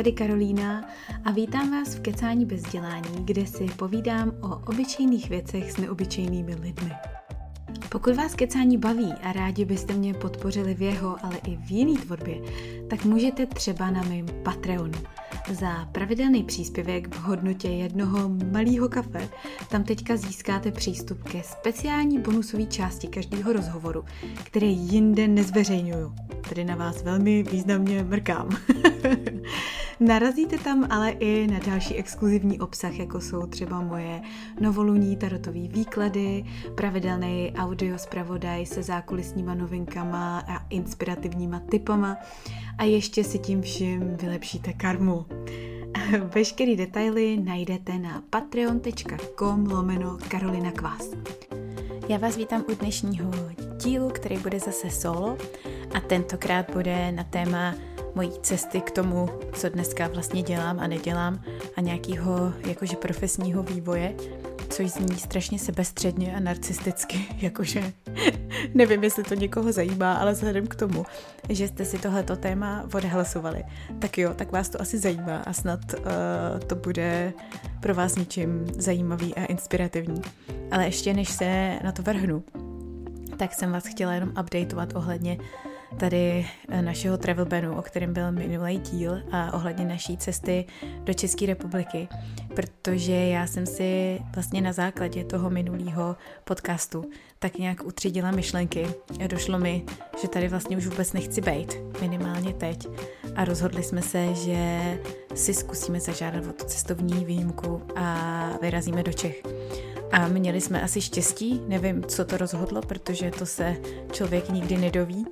tady Karolína a vítám vás v Kecání bez dělání, kde si povídám o obyčejných věcech s neobyčejnými lidmi. Pokud vás kecání baví a rádi byste mě podpořili v jeho, ale i v jiný tvorbě, tak můžete třeba na mém Patreonu. Za pravidelný příspěvek v hodnotě jednoho malého kafe tam teďka získáte přístup ke speciální bonusové části každého rozhovoru, který jinde nezveřejňuju. Tedy na vás velmi významně mrkám. Narazíte tam ale i na další exkluzivní obsah, jako jsou třeba moje novoluní tarotové výklady, pravidelný audio zpravodaj se zákulisníma novinkama a inspirativníma typama a ještě si tím vším vylepšíte karmu. Veškerý detaily najdete na patreon.com lomeno Karolina Kvás. Já vás vítám u dnešního dílu, který bude zase solo a tentokrát bude na téma mojí cesty k tomu, co dneska vlastně dělám a nedělám a nějakého jakože profesního vývoje, což zní strašně sebestředně a narcisticky, jakože nevím, jestli to někoho zajímá, ale vzhledem k tomu, že jste si tohleto téma odhlasovali, tak jo, tak vás to asi zajímá a snad uh, to bude pro vás něčím zajímavý a inspirativní. Ale ještě než se na to vrhnu, tak jsem vás chtěla jenom updateovat ohledně tady eh, našeho travel banu, o kterém byl minulý díl a ohledně naší cesty do České republiky, protože já jsem si vlastně na základě toho minulého podcastu tak nějak utřídila myšlenky a došlo mi, že tady vlastně už vůbec nechci být, minimálně teď. A rozhodli jsme se, že si zkusíme zažádat o tu cestovní výjimku a vyrazíme do Čech. A měli jsme asi štěstí, nevím, co to rozhodlo, protože to se člověk nikdy nedoví,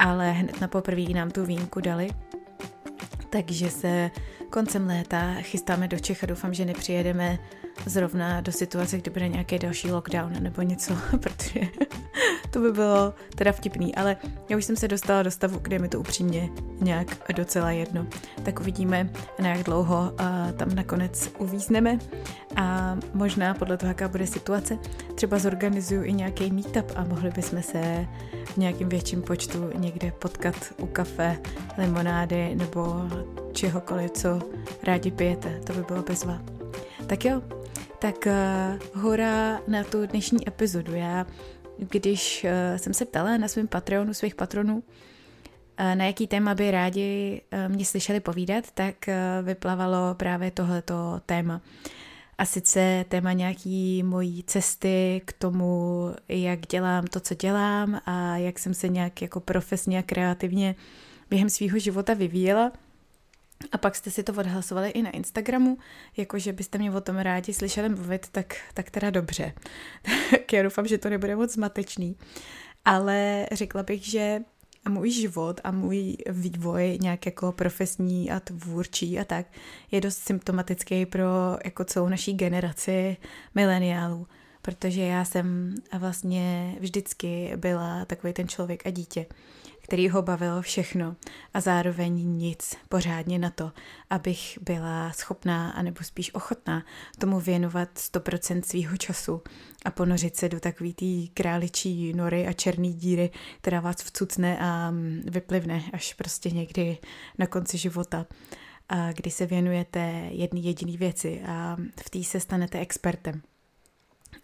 ale hned na poprvé nám tu výjimku dali. Takže se koncem léta chystáme do Čech a doufám, že nepřijedeme zrovna do situace, kdy bude nějaký další lockdown nebo něco, protože to by bylo teda vtipný, ale já už jsem se dostala do stavu, kde mi to upřímně nějak docela jedno. Tak uvidíme, na jak dlouho a tam nakonec uvízneme a možná podle toho, jaká bude situace, třeba zorganizuju i nějaký meetup a mohli bychom se v nějakým větším počtu někde potkat u kafe, limonády nebo čehokoliv, co rádi pijete. To by bylo bezva. Tak jo, tak uh, hora na tu dnešní epizodu. Já, když uh, jsem se ptala na svém Patreonu, svých patronů, uh, na jaký téma by rádi uh, mě slyšeli povídat, tak uh, vyplavalo právě tohleto téma. A sice téma nějaký mojí cesty k tomu, jak dělám to, co dělám a jak jsem se nějak jako profesně a kreativně během svého života vyvíjela – a pak jste si to odhlasovali i na Instagramu, jakože byste mě o tom rádi slyšeli mluvit, tak, tak teda dobře. tak já doufám, že to nebude moc zmatečný. Ale řekla bych, že můj život a můj vývoj nějak jako profesní a tvůrčí a tak je dost symptomatický pro jako celou naší generaci mileniálů, protože já jsem vlastně vždycky byla takový ten člověk a dítě, který ho bavilo všechno a zároveň nic pořádně na to, abych byla schopná, anebo spíš ochotná tomu věnovat 100% svýho času a ponořit se do takový té králičí nory a černý díry, která vás vcucne a mm, vyplivne až prostě někdy na konci života a kdy se věnujete jedné jediné věci a v té se stanete expertem.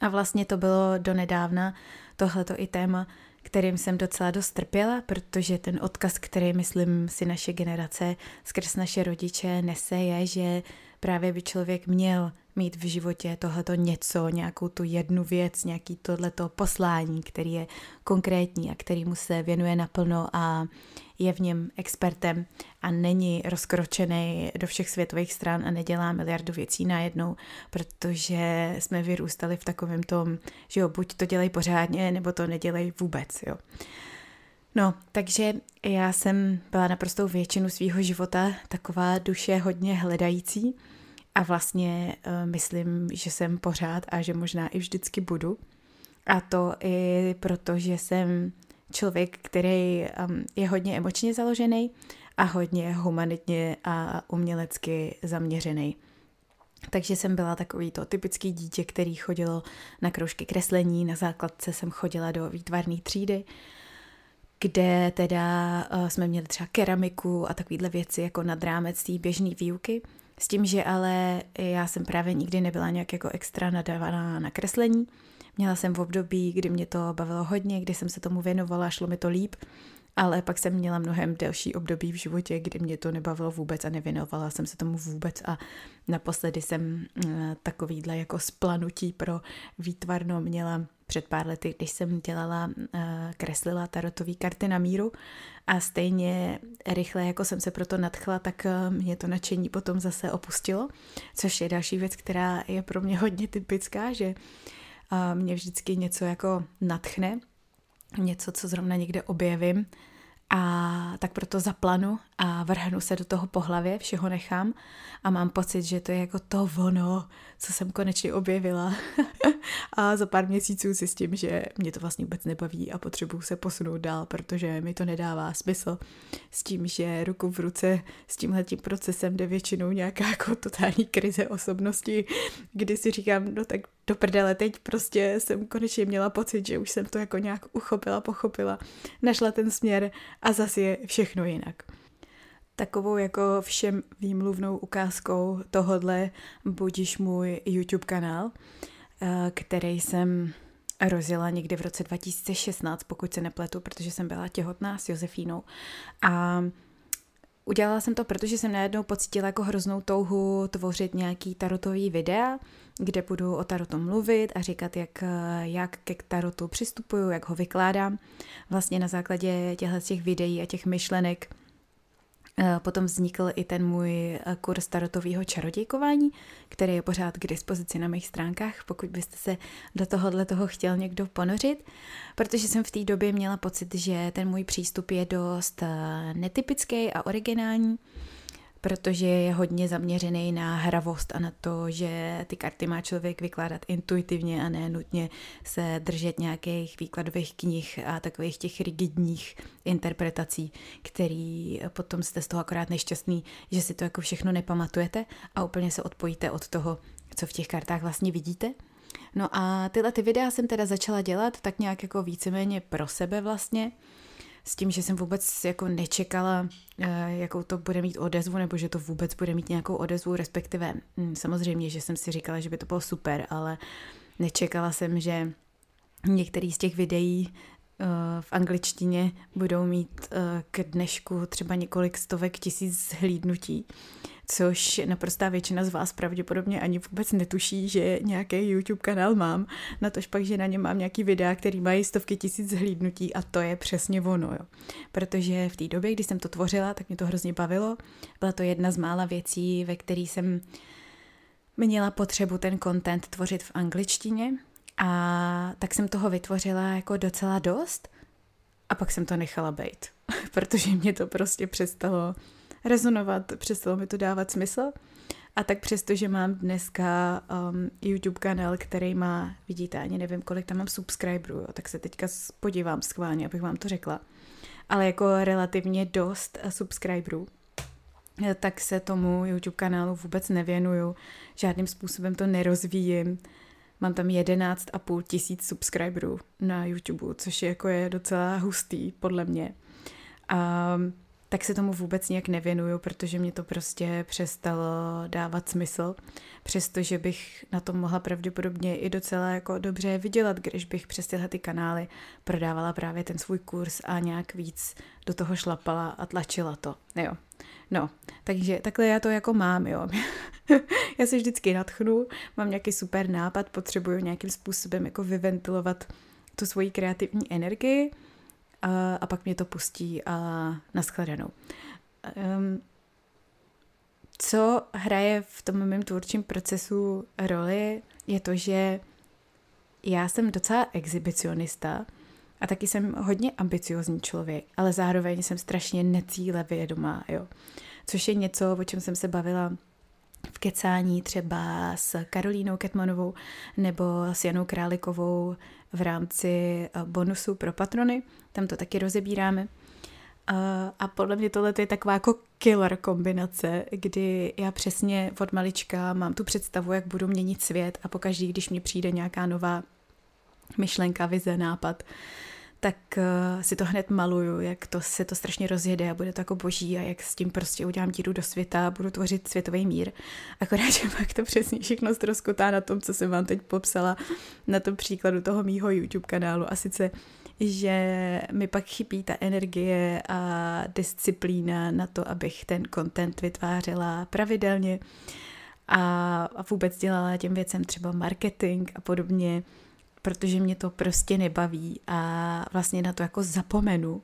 A vlastně to bylo donedávna tohleto i téma, kterým jsem docela dost trpěla, protože ten odkaz, který, myslím, si naše generace skrz naše rodiče nese, je, že právě by člověk měl mít v životě tohleto něco, nějakou tu jednu věc, nějaký tohleto poslání, který je konkrétní a který mu se věnuje naplno a je v něm expertem a není rozkročený do všech světových stran a nedělá miliardu věcí najednou, protože jsme vyrůstali v takovém tom, že jo, buď to dělej pořádně, nebo to nedělej vůbec, jo. No, takže já jsem byla naprostou většinu svého života taková duše hodně hledající a vlastně uh, myslím, že jsem pořád a že možná i vždycky budu. A to i proto, že jsem člověk, který um, je hodně emočně založený a hodně humanitně a umělecky zaměřený. Takže jsem byla takový to typický dítě, který chodilo na kroužky kreslení, na základce jsem chodila do výtvarné třídy kde teda uh, jsme měli třeba keramiku a takovéhle věci jako nad rámec té běžné výuky. S tím, že ale já jsem právě nikdy nebyla nějak jako extra nadávaná na kreslení. Měla jsem v období, kdy mě to bavilo hodně, kdy jsem se tomu věnovala, šlo mi to líp, ale pak jsem měla mnohem delší období v životě, kdy mě to nebavilo vůbec a nevěnovala jsem se tomu vůbec a naposledy jsem eh, takovýhle jako splanutí pro výtvarno měla před pár lety, když jsem dělala, eh, kreslila tarotové karty na míru a stejně rychle, jako jsem se proto nadchla, tak eh, mě to nadšení potom zase opustilo, což je další věc, která je pro mě hodně typická, že mě vždycky něco jako natchne, něco, co zrovna někde objevím a tak proto zaplanu a vrhnu se do toho po hlavě, všeho nechám a mám pocit, že to je jako to ono, co jsem konečně objevila. a za pár měsíců zjistím, že mě to vlastně vůbec nebaví a potřebuju se posunout dál, protože mi to nedává smysl s tím, že ruku v ruce s tímhletím procesem jde většinou nějaká jako totální krize osobnosti, kdy si říkám, no tak do prdele, teď prostě jsem konečně měla pocit, že už jsem to jako nějak uchopila, pochopila, našla ten směr a zase je všechno jinak. Takovou jako všem výmluvnou ukázkou tohodle budíš můj YouTube kanál, eh, který jsem rozjela někdy v roce 2016, pokud se nepletu, protože jsem byla těhotná s Josefínou. A udělala jsem to, protože jsem najednou pocítila jako hroznou touhu tvořit nějaký tarotový videa, kde budu o tarotu mluvit a říkat, jak, jak ke tarotu přistupuju, jak ho vykládám. Vlastně na základě těchto těch videí a těch myšlenek potom vznikl i ten můj eh, kurz tarotového čarodějkování, který je pořád k dispozici na mých stránkách, pokud byste se do tohohle toho chtěl někdo ponořit, protože jsem v té době měla pocit, že ten můj přístup je dost eh, netypický a originální protože je hodně zaměřený na hravost a na to, že ty karty má člověk vykládat intuitivně a ne nutně se držet nějakých výkladových knih a takových těch rigidních interpretací, který potom jste z toho akorát nešťastný, že si to jako všechno nepamatujete a úplně se odpojíte od toho, co v těch kartách vlastně vidíte. No a tyhle ty videa jsem teda začala dělat tak nějak jako víceméně pro sebe vlastně, s tím, že jsem vůbec jako nečekala, eh, jakou to bude mít odezvu, nebo že to vůbec bude mít nějakou odezvu, respektive hm, samozřejmě, že jsem si říkala, že by to bylo super, ale nečekala jsem, že některý z těch videí eh, v angličtině budou mít eh, k dnešku třeba několik stovek tisíc hlídnutí což naprostá většina z vás pravděpodobně ani vůbec netuší, že nějaký YouTube kanál mám, na tož pak, že na něm mám nějaký videa, který mají stovky tisíc zhlídnutí a to je přesně ono, jo. Protože v té době, kdy jsem to tvořila, tak mě to hrozně bavilo. Byla to jedna z mála věcí, ve které jsem měla potřebu ten content tvořit v angličtině a tak jsem toho vytvořila jako docela dost a pak jsem to nechala být, protože mě to prostě přestalo rezonovat, přestalo mi to dávat smysl. A tak přesto, že mám dneska um, YouTube kanál, který má, vidíte, ani nevím, kolik tam mám subscriberů, jo, tak se teďka podívám schválně, abych vám to řekla. Ale jako relativně dost uh, subscriberů, eh, tak se tomu YouTube kanálu vůbec nevěnuju, žádným způsobem to nerozvíjím. Mám tam 11,5 tisíc subscriberů na YouTube, což je jako je docela hustý, podle mě. Um, tak se tomu vůbec nějak nevěnuju, protože mě to prostě přestalo dávat smysl, přestože bych na tom mohla pravděpodobně i docela jako dobře vydělat, když bych přes tyhle ty kanály prodávala právě ten svůj kurz a nějak víc do toho šlapala a tlačila to. Jo. No, takže takhle já to jako mám, jo. já se vždycky natchnu, mám nějaký super nápad, potřebuju nějakým způsobem jako vyventilovat tu svoji kreativní energii, a, a pak mě to pustí a naschledanou. Um, co hraje v tom mém tvůrčím procesu roli, je to, že já jsem docela exhibicionista a taky jsem hodně ambiciozní člověk, ale zároveň jsem strašně necíle vědomá, jo. Což je něco, o čem jsem se bavila v kecání třeba s Karolínou Ketmanovou nebo s Janou Králikovou v rámci eh, bonusu pro patrony. Tam to taky rozebíráme. A podle mě tohle je taková jako killer kombinace, kdy já přesně od malička mám tu představu, jak budu měnit svět a pokaždý, když mě přijde nějaká nová myšlenka, vize, nápad, tak uh, si to hned maluju, jak to se to strašně rozjede a bude to jako boží a jak s tím prostě udělám díru do světa a budu tvořit světový mír. Akorát, že pak to přesně všechno ztroskotá na tom, co jsem vám teď popsala na tom příkladu toho mýho YouTube kanálu a sice že mi pak chybí ta energie a disciplína na to, abych ten content vytvářela pravidelně a, a vůbec dělala těm věcem třeba marketing a podobně, protože mě to prostě nebaví a vlastně na to jako zapomenu,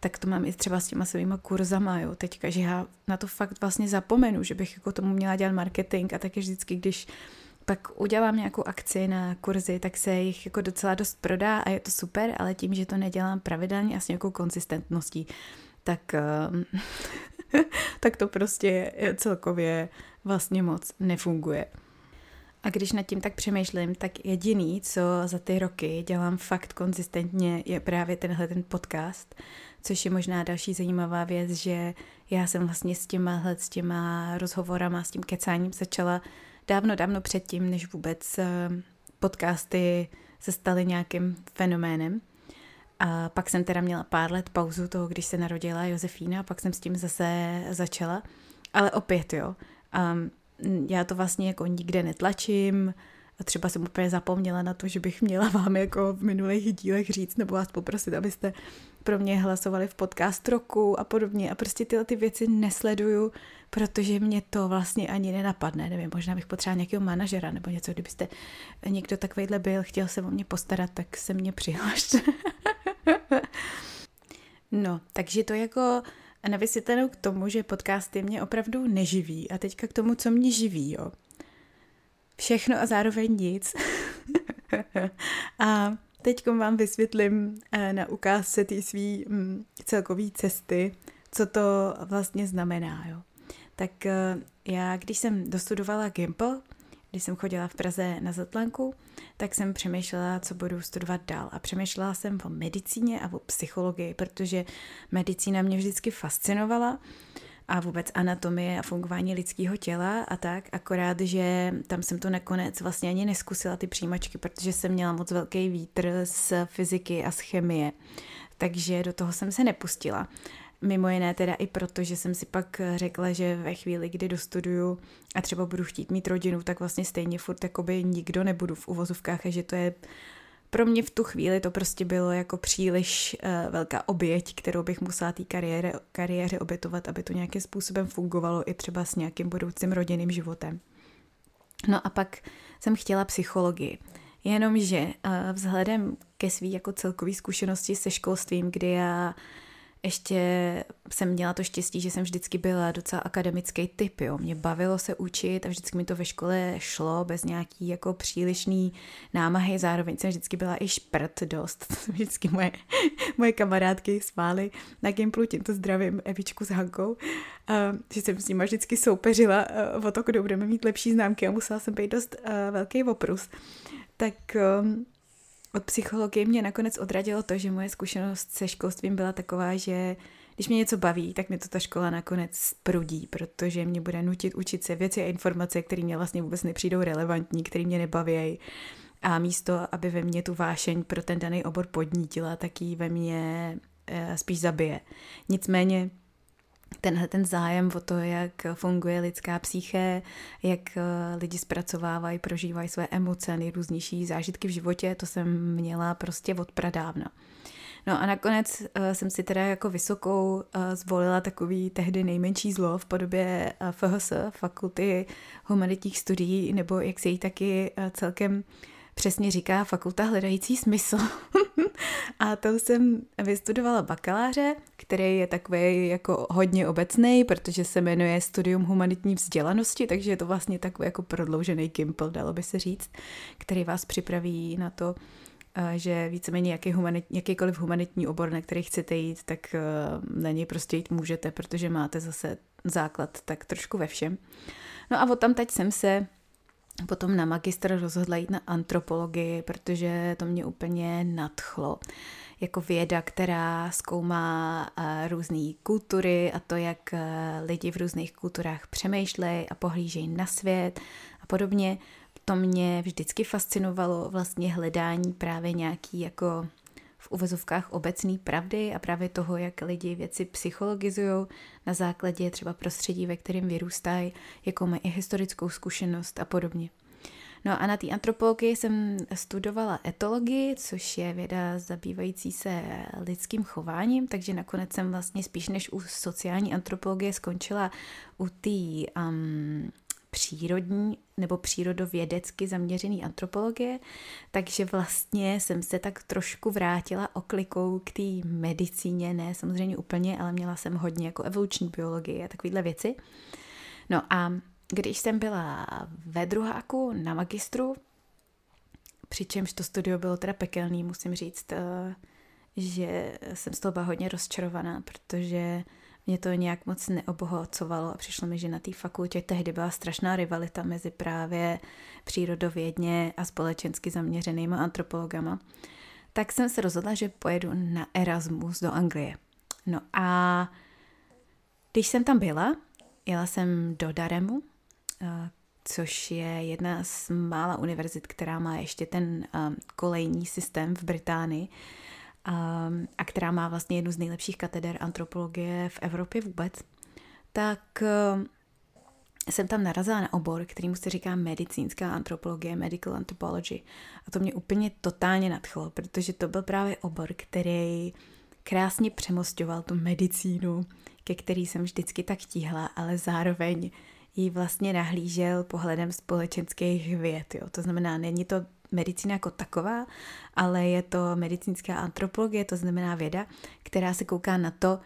tak to mám i třeba s těma svýma kurzama, jo, teďka, že já na to fakt vlastně zapomenu, že bych jako tomu měla dělat marketing a taky vždycky, když pak udělám nějakou akci na kurzy, tak se jich jako docela dost prodá a je to super, ale tím, že to nedělám pravidelně a s nějakou konzistentností, tak, ehm, tak to prostě celkově vlastně moc nefunguje. A když nad tím tak přemýšlím, tak jediný, co za ty roky dělám fakt konzistentně, je právě tenhle ten podcast, což je možná další zajímavá věc, že já jsem vlastně s těma, s těma rozhovorama, s tím kecáním začala dávno, dávno předtím, než vůbec eh, podcasty se staly nějakým fenoménem. A pak jsem teda měla pár let pauzu toho, když se narodila Josefína, a pak jsem s tím zase začala. Ale opět, jo, um, já to vlastně jako nikde netlačím, a třeba jsem úplně zapomněla na to, že bych měla vám jako v minulých dílech říct nebo vás poprosit, abyste pro mě hlasovali v podcast roku a podobně. A prostě tyhle ty věci nesleduju, protože mě to vlastně ani nenapadne. Nevím, možná bych potřebovala nějakého manažera nebo něco. Kdybyste někdo takovýhle byl, chtěl se o mě postarat, tak se mě přihlašte. no, takže to jako na vysvětlenou k tomu, že podcasty mě opravdu neživí. A teďka k tomu, co mě živí, jo. Všechno a zároveň nic. a teď vám vysvětlím eh, na ukázce té svý mm, celkový cesty, co to vlastně znamená, jo. Tak eh, já, když jsem dostudovala Gimple, když jsem chodila v Praze na Zatlanku, tak jsem přemýšlela, co budu studovat dál. A přemýšlela jsem o medicíně a o psychologii, protože medicína mě vždycky fascinovala a vůbec anatomie a fungování lidského těla a tak, akorát, že tam jsem to nakonec vlastně ani neskusila ty přijímačky, protože jsem měla moc velký vítr z fyziky a z chemie, takže do toho jsem se nepustila. Mimo jiné teda i proto, že jsem si pak řekla, že ve chvíli, kdy dostuduju a třeba budu chtít mít rodinu, tak vlastně stejně furt jakoby nikdo nebudu v uvozovkách a že to je pro mě v tu chvíli to prostě bylo jako příliš uh, velká oběť, kterou bych musela té kariéře, kariéře obětovat, aby to nějakým způsobem fungovalo i třeba s nějakým budoucím rodinným životem. No a pak jsem chtěla psychologii. Jenomže uh, vzhledem ke svý jako celkový zkušenosti se školstvím, kdy já ještě jsem měla to štěstí, že jsem vždycky byla docela akademický typ, jo. Mě bavilo se učit a vždycky mi to ve škole šlo bez nějaký jako přílišný námahy, zároveň jsem vždycky byla i šprt dost. vždycky moje, moje kamarádky svály na Gimplu, tímto zdravím Evičku s Hankou, že jsem s nima vždycky soupeřila o to, kdo budeme mít lepší známky a musela jsem být dost velký oprus. Tak um, od psychologie mě nakonec odradilo to, že moje zkušenost se školstvím byla taková, že když mě něco baví, tak mi to ta škola nakonec prudí, protože mě bude nutit učit se věci a informace, které mě vlastně vůbec nepřijdou relevantní, které mě nebaví. A místo, aby ve mně tu vášeň pro ten daný obor podnítila, tak ji ve mně e, spíš zabije. Nicméně tenhle ten zájem o to, jak funguje lidská psyché, jak eh, lidi zpracovávají, prožívají své emoce, nejrůznější zážitky v životě, to jsem měla prostě od pradávna. No a nakonec uh, jsem si teda jako vysokou uh, zvolila takový tehdy nejmenší zlo v podobě FHS, Fakulty humanitních studií, nebo jak se jí taky celkem přesně říká fakulta hledající smysl. a tam jsem vystudovala bakaláře, který je takový jako hodně obecný, protože se jmenuje Studium humanitní vzdělanosti, takže je to vlastně takový jako prodloužený Kimpl, dalo by se říct, který vás připraví na to, eh, že víceméně jaký humanit, jakýkoliv humanitní obor, na který chcete jít, tak eh, na něj prostě jít můžete, protože máte zase základ tak trošku ve všem. No a od tam teď jsem se potom na magistra rozhodla jít na antropologii, protože to mě úplně nadchlo. Jako věda, která zkoumá uh, různé kultury a to, jak uh, lidi v různých kulturách přemýšlejí a pohlížejí na svět a podobně. To mě vždycky fascinovalo vlastně hledání právě nějaký jako v uvozovkách obecné pravdy a právě toho, jak lidi věci psychologizují na základě třeba prostředí, ve kterém vyrůstají, jako mají i historickou zkušenost a podobně. No a na té antropologii jsem studovala etologii, což je věda zabývající se lidským chováním, takže nakonec jsem vlastně spíš než u sociální antropologie skončila u té um, přírodní nebo přírodovědecky zaměřený antropologie, takže vlastně jsem se tak trošku vrátila oklikou k té medicíně, ne samozřejmě úplně, ale měla jsem hodně jako evoluční biologie a takovéhle věci. No a když jsem byla ve druháku na magistru, přičemž to studio bylo teda pekelný, musím říct, eh, že jsem z toho byla hodně rozčarovaná, protože mě to nějak moc neobohacovalo a přišlo mi, že na té fakultě tehdy byla strašná rivalita mezi právě přírodovědně a společensky zaměřenýma antropologama. Tak jsem se rozhodla, že pojedu na Erasmus do Anglie. No a když jsem tam byla, jela jsem do Daremu, což je jedna z mála univerzit, která má ještě ten kolejní systém v Británii a která má vlastně jednu z nejlepších kateder antropologie v Evropě vůbec, tak jsem tam narazila na obor, který se říká medicínská antropologie, medical anthropology. A to mě úplně totálně nadchlo, protože to byl právě obor, který krásně přemostoval tu medicínu, ke který jsem vždycky tak tíhla, ale zároveň ji vlastně nahlížel pohledem společenských věd. Jo. To znamená, není to medicína jako taková, ale je to medicínská antropologie, to znamená věda, která se kouká na to,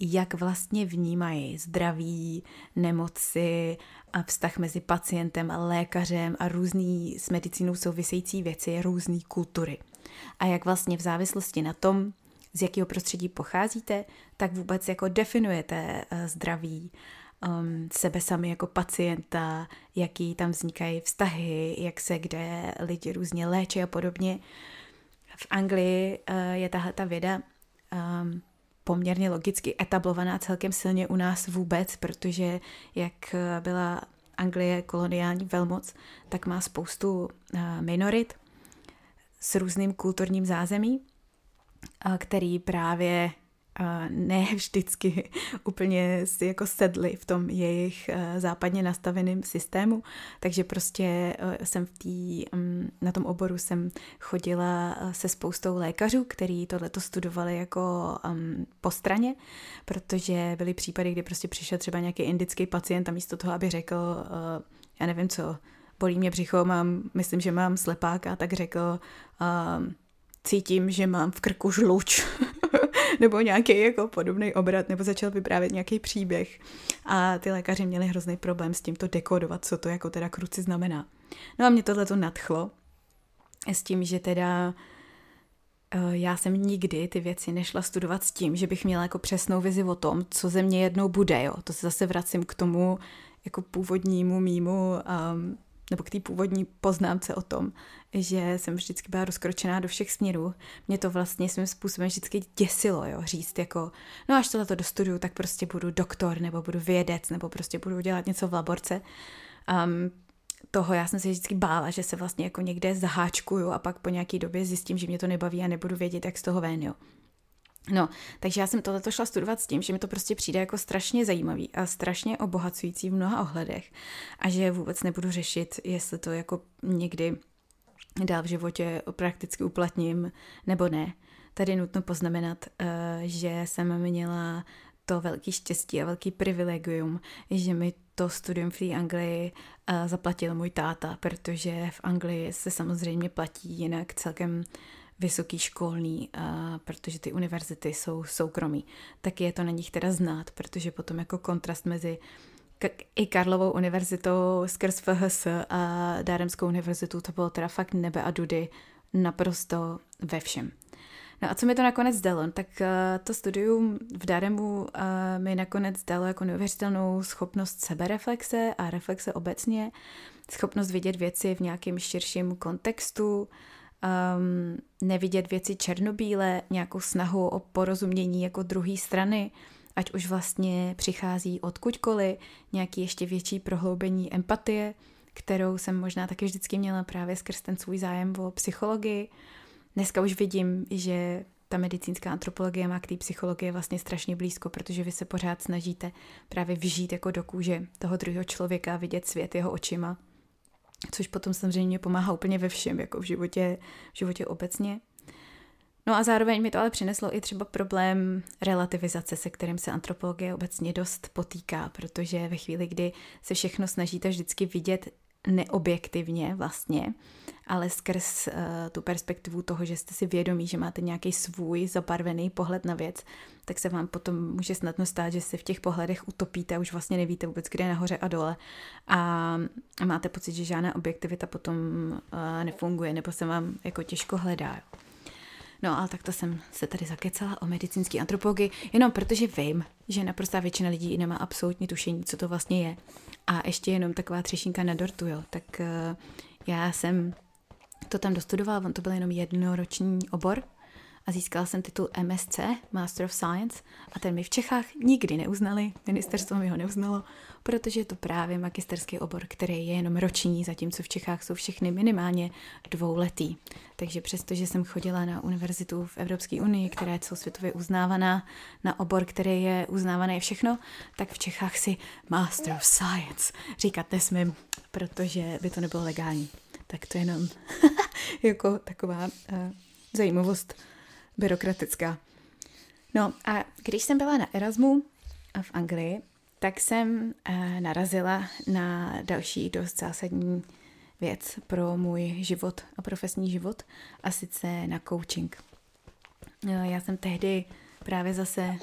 jak vlastně vnímají zdraví, nemoci a vztah mezi pacientem a lékařem a různý s medicínou související věci, různé kultury. A jak vlastně v závislosti na tom, z jakého prostředí pocházíte, tak vůbec jako definujete eh, zdraví um, sebe sami jako pacienta, jaký tam vznikají vztahy, jak se kde lidi různě léčí a podobně. V Anglii uh, je tahle ta věda um, poměrně logicky etablovaná celkem silně u nás vůbec, protože jak byla Anglie koloniální velmoc, tak má spoustu uh, minorit s různým kulturním zázemí, který právě ne vždycky úplně si jako sedli v tom jejich eh, západně nastaveném systému, takže prostě eh, jsem v tý, mm, na tom oboru jsem chodila eh, se spoustou lékařů, který tohleto studovali jako um, po straně, protože byly případy, kdy prostě přišel třeba nějaký indický pacient a místo toho, aby řekl, já nevím co, bolí mě břicho, mám, myslím, že mám slepáka, tak řekl, cítím, že mám v krku žluč. nebo nějaký jako podobný obrat, nebo začal vyprávět nějaký příběh. A ty lékaři měli hrozný problém s tím to dekodovat, co to jako teda kruci znamená. No a mě tohle to nadchlo s tím, že teda eh, já jsem nikdy ty věci nešla studovat s tím, že bych měla jako přesnou vizi o tom, co ze mě jednou bude, jo. To se zase vracím k tomu jako původnímu mýmu um, nebo k té původní poznámce o tom, že jsem vždycky byla rozkročená do všech směrů. Mě to vlastně svým způsobem vždycky děsilo, jo, říct jako, no až tohle to dostuduju, tak prostě budu doktor, nebo budu vědec, nebo prostě budu dělat něco v laborce. Um, toho já jsem se vždycky bála, že se vlastně jako někde zaháčkuju a pak po nějaký době zjistím, že mě to nebaví a nebudu vědět, jak z toho ven, jo. No, takže já jsem tohleto šla studovat s tím, že mi to prostě přijde jako strašně zajímavý a strašně obohacující v mnoha ohledech a že vůbec nebudu řešit, jestli to jako někdy dál v životě prakticky uplatním nebo ne. Tady nutno poznamenat, eh, že jsem měla to velký štěstí a velký privilegium, že mi to studium v té Anglii eh, zaplatil můj táta, protože v Anglii se samozřejmě platí jinak celkem vysoký školní, a protože ty univerzity jsou soukromí, tak je to na nich teda znát, protože potom jako kontrast mezi i Karlovou univerzitou skrz FHS a Dáremskou univerzitu to bylo teda fakt nebe a dudy naprosto ve všem. No a co mi to nakonec dalo? Tak uh, to studium v Daremu uh, mi nakonec dalo jako neuvěřitelnou schopnost sebereflexe a reflexe obecně, schopnost vidět věci v nějakém širším kontextu, um, nevidět věci černobíle, nějakou snahu o porozumění jako druhé strany, ať už vlastně přichází odkudkoliv, nějaký ještě větší prohloubení empatie, kterou jsem možná taky vždycky měla právě skrz ten svůj zájem o psychologii. Dneska už vidím, že ta medicínská antropologie má k té psychologii vlastně strašně blízko, protože vy se pořád snažíte právě vžít jako do kůže toho druhého člověka, vidět svět jeho očima, což potom samozřejmě pomáhá úplně ve všem, jako v životě, v životě obecně. No a zároveň mi to ale přineslo i třeba problém relativizace, se kterým se antropologie obecně dost potýká, protože ve chvíli, kdy se všechno snažíte vždycky vidět neobjektivně vlastně, ale skrz uh, tu perspektivu toho, že jste si vědomí, že máte nějaký svůj zabarvený pohled na věc, tak se vám potom může snadno stát, že se v těch pohledech utopíte a už vlastně nevíte vůbec, kde je nahoře a dole a máte pocit, že žádná objektivita potom uh, nefunguje nebo se vám jako těžko hledá. No ale tak to jsem se tady zakecala o medicínský antropologii, jenom protože vím, že naprostá většina lidí nemá absolutně tušení, co to vlastně je. A ještě jenom taková třešinka na dortu, jo. Tak uh, já jsem to tam dostudovala, on to byl jenom jednoroční obor, a získala jsem titul MSc, Master of Science, a ten mi v Čechách nikdy neuznali, ministerstvo mi ho neuznalo, protože je to právě magisterský obor, který je jenom roční, zatímco v Čechách jsou všechny minimálně dvouletý. Takže přestože jsem chodila na univerzitu v Evropské unii, která je celosvětově uznávaná, na obor, který je uznávaný všechno, tak v Čechách si Master of Science říkat nesmím, protože by to nebylo legální. Tak to je jenom jako taková uh, zajímavost byrokratická. No a když jsem byla na Erasmu v Anglii, tak jsem uh, narazila na další dost zásadní věc pro můj život a profesní život, a sice na coaching. Uh, já jsem tehdy právě zase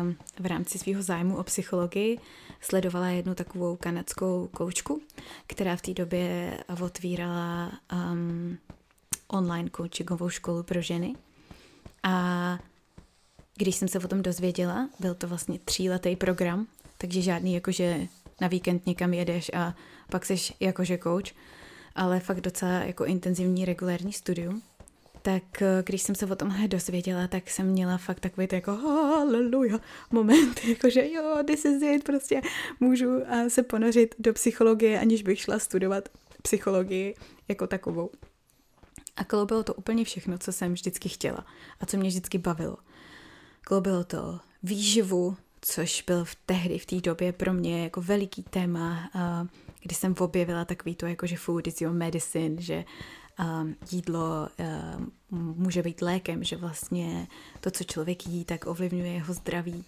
um, v rámci svého zájmu o psychologii sledovala jednu takovou kanadskou koučku, která v té době otvírala um, online coachingovou školu pro ženy. A když jsem se o tom dozvěděla, byl to vlastně tříletý program, takže žádný jakože na víkend někam jedeš a pak seš jakože coach, ale fakt docela jako intenzivní regulární studium. Tak eh, když jsem se o tomhle dozvěděla, tak jsem měla fakt takový jako haleluja moment, jakože jo, this is it, prostě můžu eh, se ponořit do psychologie, aniž bych šla studovat psychologii jako takovou. A kloubilo to úplně všechno, co jsem vždycky chtěla a co mě vždycky bavilo. Kloubilo to výživu, což byl v tehdy, v té době pro mě jako veliký téma, kdy jsem objevila takový to, jako že food is your medicine, že jídlo může být lékem, že vlastně to, co člověk jí, tak ovlivňuje jeho zdraví.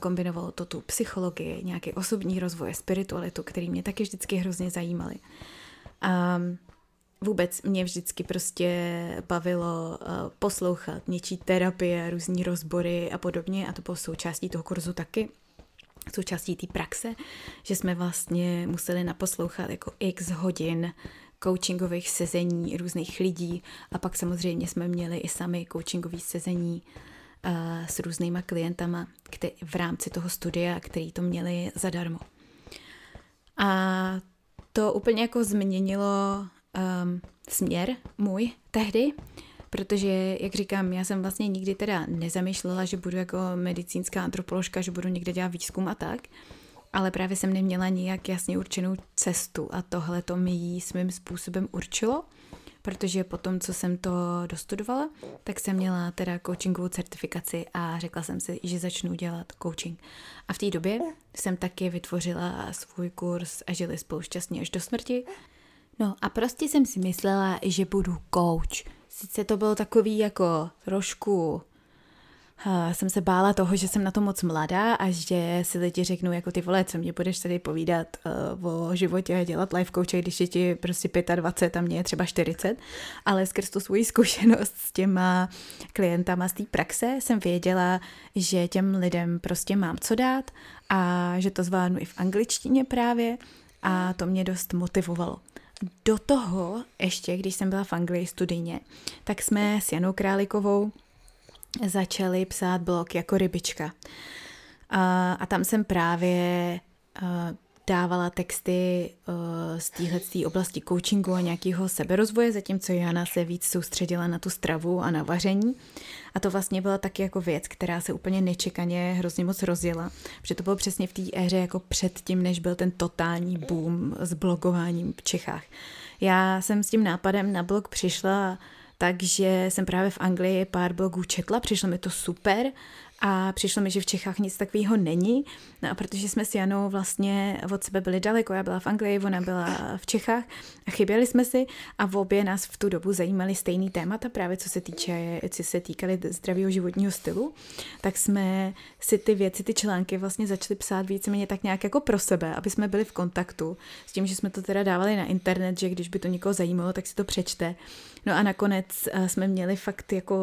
Kombinovalo to tu psychologii, nějaký osobní rozvoj, spiritualitu, který mě taky vždycky hrozně zajímaly. Vůbec mě vždycky prostě bavilo uh, poslouchat něčí terapie, různý rozbory a podobně. A to bylo součástí toho kurzu taky. Součástí té praxe, že jsme vlastně museli naposlouchat jako x hodin coachingových sezení různých lidí. A pak samozřejmě jsme měli i sami coachingové sezení uh, s různýma klientama který, v rámci toho studia, který to měli zadarmo. A to úplně jako změnilo um, směr můj tehdy, protože, jak říkám, já jsem vlastně nikdy teda nezamýšlela, že budu jako medicínská antropoložka, že budu někde dělat výzkum a tak, ale právě jsem neměla nijak jasně určenou cestu a tohle to mi jí svým způsobem určilo, protože po tom, co jsem to dostudovala, tak jsem měla teda coachingovou certifikaci a řekla jsem si, že začnu dělat coaching. A v té době jsem taky vytvořila svůj kurz a žili spolu šťastně až do smrti, No a prostě jsem si myslela, že budu coach. Sice to bylo takový jako trošku Uh, jsem se bála toho, že jsem na to moc mladá a že si lidi řeknou, jako ty vole, co mě budeš tady povídat uh, o životě a dělat life coache, když je ti prostě 25 a mě je třeba 40, ale skrz tu svoji zkušenost s těma klientama z té praxe jsem věděla, že těm lidem prostě mám co dát a že to zvládnu i v angličtině právě a to mě dost motivovalo do toho, ještě když jsem byla v Anglii studijně, tak jsme s Janou Králikovou začali psát blog jako rybička. A, a tam jsem právě dávala texty uh, z téhle oblasti coachingu a nějakého seberozvoje, zatímco Jana se víc soustředila na tu stravu a na vaření. A to vlastně byla taky jako věc, která se úplně nečekaně hrozně moc rozjela, protože to bylo přesně v té éře jako předtím, než byl ten totální boom s blogováním v Čechách. Já jsem s tím nápadem na blog přišla takže jsem právě v Anglii pár blogů četla, přišlo mi to super a přišlo mi, že v Čechách nic takového není. No a protože jsme s Janou vlastně od sebe byli daleko, já byla v Anglii, ona byla v Čechách a chyběli jsme si a v obě nás v tu dobu zajímaly stejný témata, právě co se týče, co se týkaly zdravého životního stylu, tak jsme si ty věci, ty články vlastně začali psát víceméně tak nějak jako pro sebe, aby jsme byli v kontaktu s tím, že jsme to teda dávali na internet, že když by to někoho zajímalo, tak si to přečte. No a nakonec eh, jsme měli fakt jako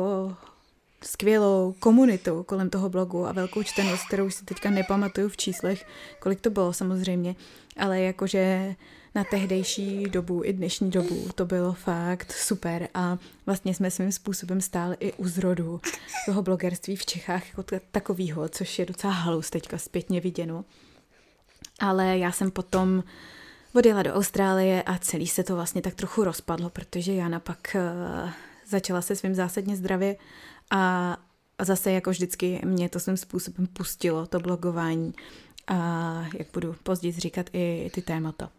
skvělou komunitu kolem toho blogu a velkou čtenost, kterou si teďka nepamatuju v číslech, kolik to bylo samozřejmě, ale jakože na tehdejší dobu i dnešní dobu to bylo fakt super a vlastně jsme svým způsobem stáli i u zrodu toho blogerství v Čechách jako takovýho, což je docela halus teďka zpětně viděno. Ale já jsem potom odjela do Austrálie a celý se to vlastně tak trochu rozpadlo, protože Jana pak uh, začala se svým zásadně zdravě a, zase jako vždycky mě to svým způsobem pustilo, to blogování. A jak budu později říkat i ty témata.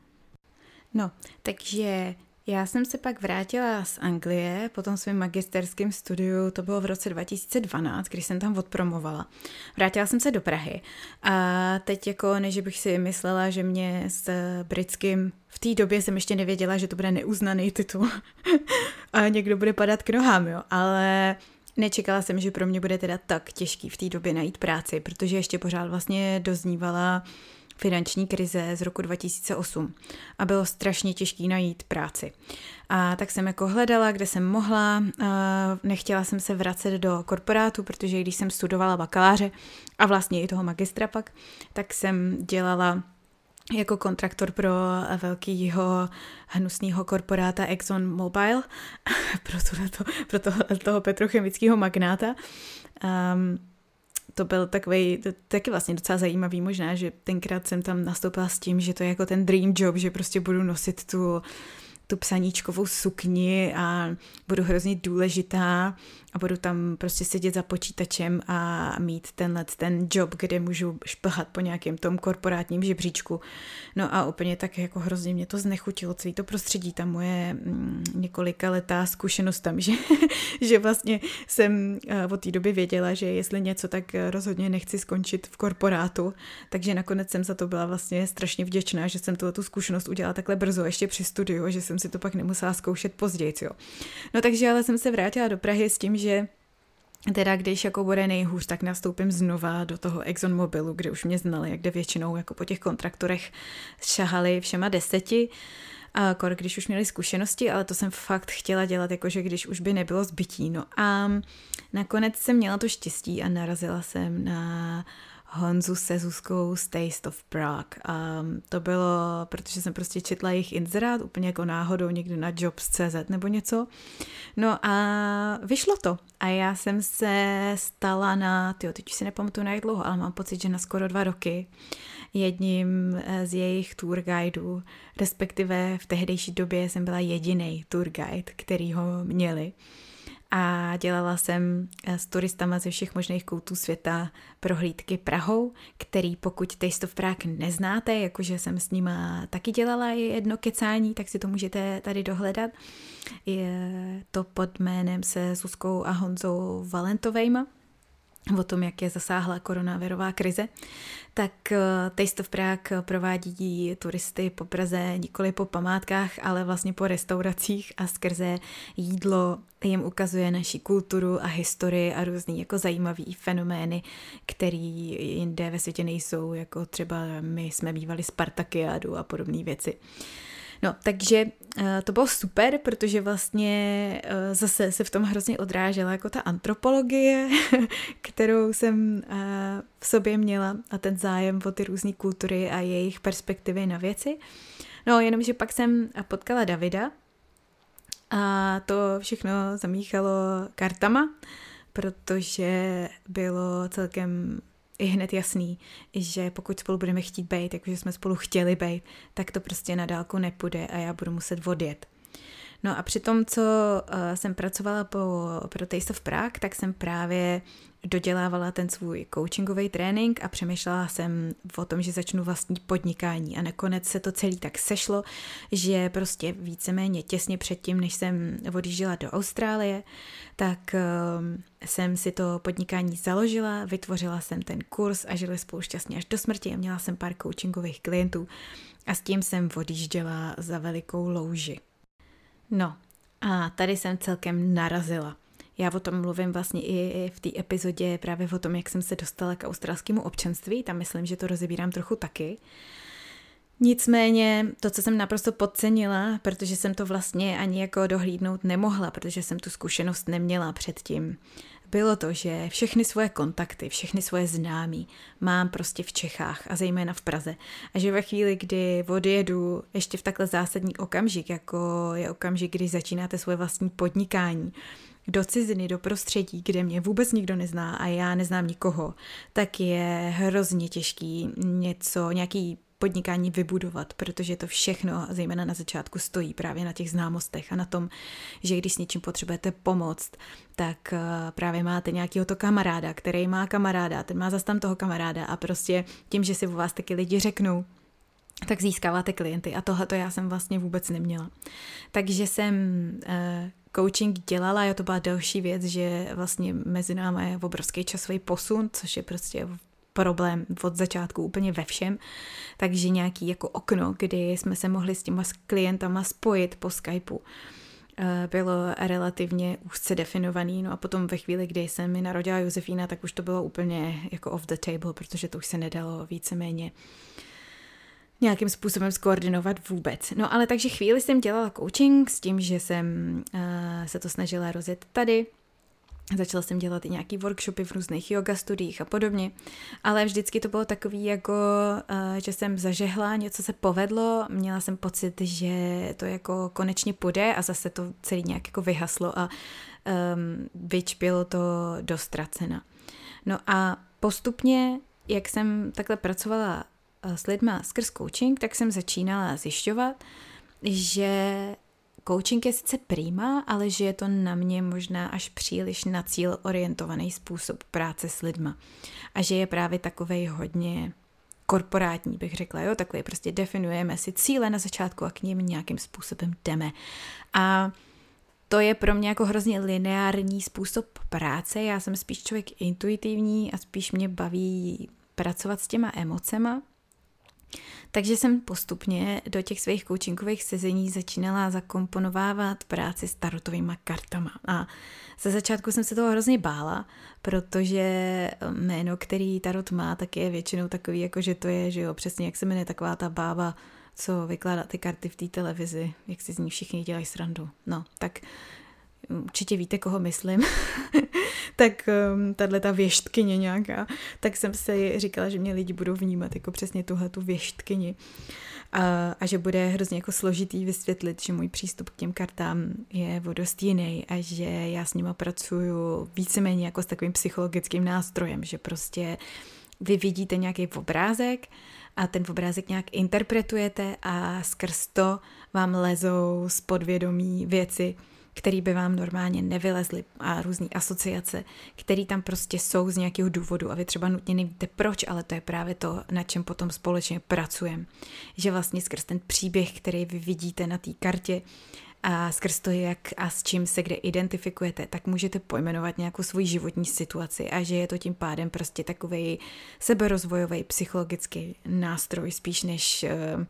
No, takže já jsem se pak vrátila z Anglie po tom svém magisterském studiu, to bylo v roce 2012, když jsem tam odpromovala. Vrátila jsem se do Prahy. A teď jako, než bych si myslela, že mě s britským, v té době jsem ještě nevěděla, že to bude neuznaný titul. A někdo bude padat k nohám, jo, ale Nečekala jsem, že pro mě bude teda tak těžký v té době najít práci, protože ještě pořád vlastně doznívala finanční krize z roku 2008 a bylo strašně těžký najít práci. A tak jsem jako hledala, kde jsem mohla, nechtěla jsem se vracet do korporátu, protože když jsem studovala bakaláře a vlastně i toho magistra pak, tak jsem dělala jako kontraktor pro velkýho hnusného korporáta Exxon Mobil, pro, to, pro toho, petrochemického magnáta. Um, to byl takový, taky vlastně docela zajímavý možná, že tenkrát jsem tam nastoupila s tím, že to je jako ten dream job, že prostě budu nosit tu, tu psaníčkovou sukni a budu hrozně důležitá a budu tam prostě sedět za počítačem a mít tenhle ten job, kde můžu šplhat po nějakém tom korporátním žebříčku. No a úplně tak jako hrozně mě to znechutilo, celý to prostředí, ta moje mm, několika letá zkušenost tam, že, že vlastně jsem eh, od té doby věděla, že jestli něco, tak rozhodně nechci skončit v korporátu, takže nakonec jsem za to byla vlastně strašně vděčná, že jsem tuhle tu zkušenost udělala takhle brzo, ještě při studiu, že jsem si to pak nemusela zkoušet později, jo. No takže ale jsem se vrátila do Prahy s tím, že Teda když jako bude nejhůř, tak nastoupím znova do toho Exxon Mobilu, kde už mě znali, kde většinou jako po těch kontraktorech šahali všema deseti, a kor, když už měli zkušenosti, ale to jsem fakt chtěla dělat, jakože když už by nebylo zbytí. No a nakonec jsem měla to štěstí a narazila jsem na Honzu se Zuzkou z Taste of Prague. A to bylo, protože jsem prostě četla jejich inzerát úplně jako náhodou někde na Jobs.cz nebo něco. No a vyšlo to. A já jsem se stala na, tyjo, teď si nepamatuju na jak dlouho, ale mám pocit, že na skoro dva roky jedním eh, z jejich tour guideů, respektive v tehdejší době jsem byla jediný tour guide, který ho měli a dělala jsem eh, s turistama ze všech možných koutů světa prohlídky Prahou, který pokud Taste of Prague neznáte, jakože jsem s nima taky dělala jedno kecání, tak si to můžete tady dohledat. Je to pod jménem se Suskou a Honzou Valentovejma o tom, jak je zasáhla koronavirová krize, tak eh, Taste of Prague provádí turisty po Praze nikoli po památkách, ale vlastně po restauracích a skrze jídlo jim ukazuje naši kulturu a historii a různý jako zajímavý fenomény, který jinde ve světě nejsou, jako třeba my jsme bývali Spartakiádu a podobné věci. No, takže uh, to bylo super, protože vlastně uh, zase se v tom hrozně odrážela jako ta antropologie, kterou jsem uh, v sobě měla a ten zájem o ty různé kultury a jejich perspektivy na věci. No, jenomže pak jsem potkala Davida a to všechno zamíchalo kartama, protože bylo celkem je hned jasný, že pokud spolu budeme chtít být, jakože jsme spolu chtěli být, tak to prostě na dálku nepůjde a já budu muset odjet. No a při tom, co uh, jsem pracovala po, pro Taste of Prague, tak jsem právě dodělávala ten svůj coachingový trénink a přemýšlela jsem o tom, že začnu vlastní podnikání a nakonec se to celý tak sešlo, že prostě víceméně těsně předtím, než jsem odjížděla do Austrálie, tak uh, jsem si to podnikání založila, vytvořila jsem ten kurz a žili spolu šťastně až do smrti a měla jsem pár coachingových klientů a s tím jsem odjížděla za velikou louži. No a tady jsem celkem narazila. Já o tom mluvím vlastně i v té epizodě právě o tom, jak jsem se dostala k australskému občanství, tam myslím, že to rozebírám trochu taky. Nicméně to, co jsem naprosto podcenila, protože jsem to vlastně ani jako dohlídnout nemohla, protože jsem tu zkušenost neměla předtím, bylo to, že všechny svoje kontakty, všechny svoje známí mám prostě v Čechách a zejména v Praze. A že ve chvíli, kdy odjedu ještě v takhle zásadní okamžik, jako je okamžik, kdy začínáte svoje vlastní podnikání, do ciziny, do prostředí, kde mě vůbec nikdo nezná a já neznám nikoho, tak je hrozně těžký něco, nějaký podnikání vybudovat, protože to všechno, zejména na začátku, stojí právě na těch známostech a na tom, že když s něčím potřebujete pomoct, tak eh, právě máte nějakého to kamaráda, který má kamaráda, ten má zase tam toho kamaráda a prostě tím, že si o vás taky lidi řeknou, tak získáváte klienty a tohle to já jsem vlastně vůbec neměla. Takže jsem uh, coaching dělala, a to byla další věc, že vlastně mezi námi je obrovský časový posun, což je prostě problém od začátku úplně ve všem, takže nějaký jako okno, kdy jsme se mohli s těma klientama spojit po Skypeu, eh, bylo relativně úzce definovaný, no a potom ve chvíli, kdy se mi narodila Josefína, tak už to bylo úplně jako off the table, protože to už se nedalo víceméně nějakým způsobem skoordinovat vůbec. No ale takže chvíli jsem dělala coaching s tím, že jsem uh, se to snažila rozjet tady, Začala jsem dělat i nějaký workshopy v různých yoga studiích a podobně, ale vždycky to bylo takový jako, eh, že jsem zažehla, něco se povedlo, měla jsem pocit, že to jako konečně půjde a zase to celý nějak jako vyhaslo a um, vyčpilo to do ztracena. No a postupně, jak jsem takhle pracovala s lidma skrz coaching, tak jsem začínala zjišťovat, že Coaching je sice prýma, ale že je to na mě možná až příliš na cíl orientovaný způsob práce s lidma. A že je právě takovej hodně korporátní, bych řekla, jo, takový prostě definujeme si cíle na začátku a k ním nějakým způsobem jdeme. A to je pro mě jako hrozně lineární způsob práce, já jsem spíš člověk intuitivní a spíš mě baví pracovat s těma emocema, takže jsem postupně do těch svých coachingových sezení začínala zakomponovávat práci s tarotovými kartama. A ze začátku jsem se toho hrozně bála, protože jméno, který tarot má, tak je většinou takový, jako že to je, že jo, přesně jak se jmenuje taková ta bába, co vykládá ty karty v té televizi, jak si z ní všichni dělají srandu. No, tak určitě víte, koho myslím, tak um, tahle ta věštkyně nějaká, tak jsem se říkala, že mě lidi budou vnímat jako přesně tuhle tu věštkyni. A, a že bude hrozně jako složitý vysvětlit, že můj přístup k těm kartám je vodost jiný a že já s nima pracuju víceméně jako s takovým psychologickým nástrojem, že prostě vy vidíte nějaký obrázek a ten obrázek nějak interpretujete a skrz to vám lezou z podvědomí věci, který by vám normálně nevylezly a různé asociace, které tam prostě jsou z nějakého důvodu a vy třeba nutně nevíte proč, ale to je právě to, na čem potom společně pracujeme. Že vlastně skrz ten příběh, který vy vidíte na té kartě, a skrz to, jak a s čím se kde identifikujete, tak můžete pojmenovat nějakou svoji životní situaci a že je to tím pádem prostě takový seberozvojový psychologický nástroj spíš než uh,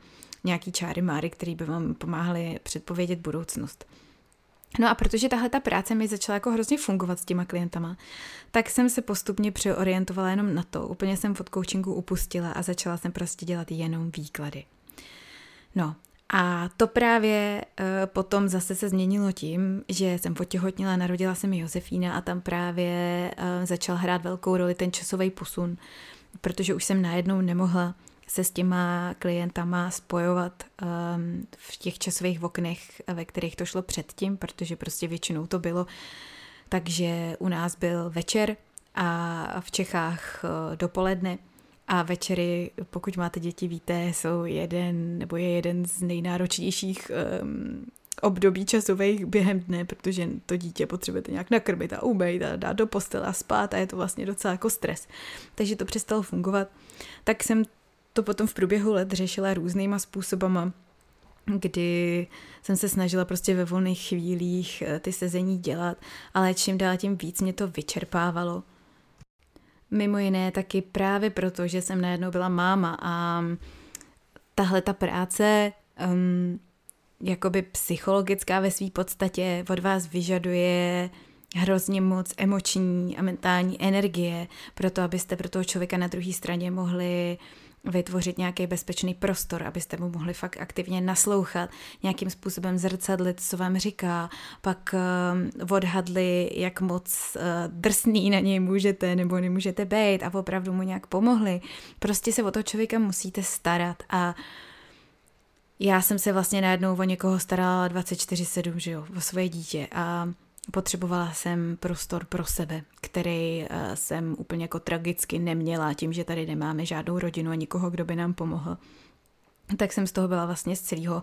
nějaký čáry máry, který by vám pomáhaly předpovědět budoucnost. No a protože tahle ta práce mi začala jako hrozně fungovat s těma klientama, tak jsem se postupně přeorientovala jenom na to. Úplně jsem od coachingu upustila a začala jsem prostě dělat jenom výklady. No a to právě uh, potom zase se změnilo tím, že jsem potěhotnila, narodila se mi Josefína a tam právě uh, začal hrát velkou roli ten časový posun, protože už jsem najednou nemohla se s těma klientama spojovat um, v těch časových oknech, ve kterých to šlo předtím, protože prostě většinou to bylo takže u nás byl večer a v Čechách uh, dopoledne a večery, pokud máte děti, víte, jsou jeden, nebo je jeden z nejnáročnějších um, období časových během dne, protože to dítě potřebujete nějak nakrmit a umýt a dát do postele a spát a je to vlastně docela jako stres. Takže to přestalo fungovat. Tak jsem to potom v průběhu let řešila různýma způsobama, kdy jsem se snažila prostě ve volných chvílích eh, ty sezení dělat, ale čím dál tím víc mě to vyčerpávalo. Mimo jiné taky právě proto, že jsem najednou byla máma a tahle ta práce um, jakoby psychologická ve své podstatě od vás vyžaduje hrozně moc emoční a mentální energie pro to, abyste pro toho člověka na druhé straně mohli vytvořit nějaký bezpečný prostor, abyste mu mohli fakt aktivně naslouchat, nějakým způsobem zrcadlit, co vám říká, pak uh, odhadli, jak moc uh, drsný na něj můžete nebo nemůžete být a opravdu mu nějak pomohli. Prostě se o toho člověka musíte starat a já jsem se vlastně najednou o někoho starala 24-7, že jo, o svoje dítě a potřebovala jsem prostor pro sebe, který eh, jsem úplně jako tragicky neměla tím, že tady nemáme žádnou rodinu a nikoho, kdo by nám pomohl. Tak jsem z toho byla vlastně z celého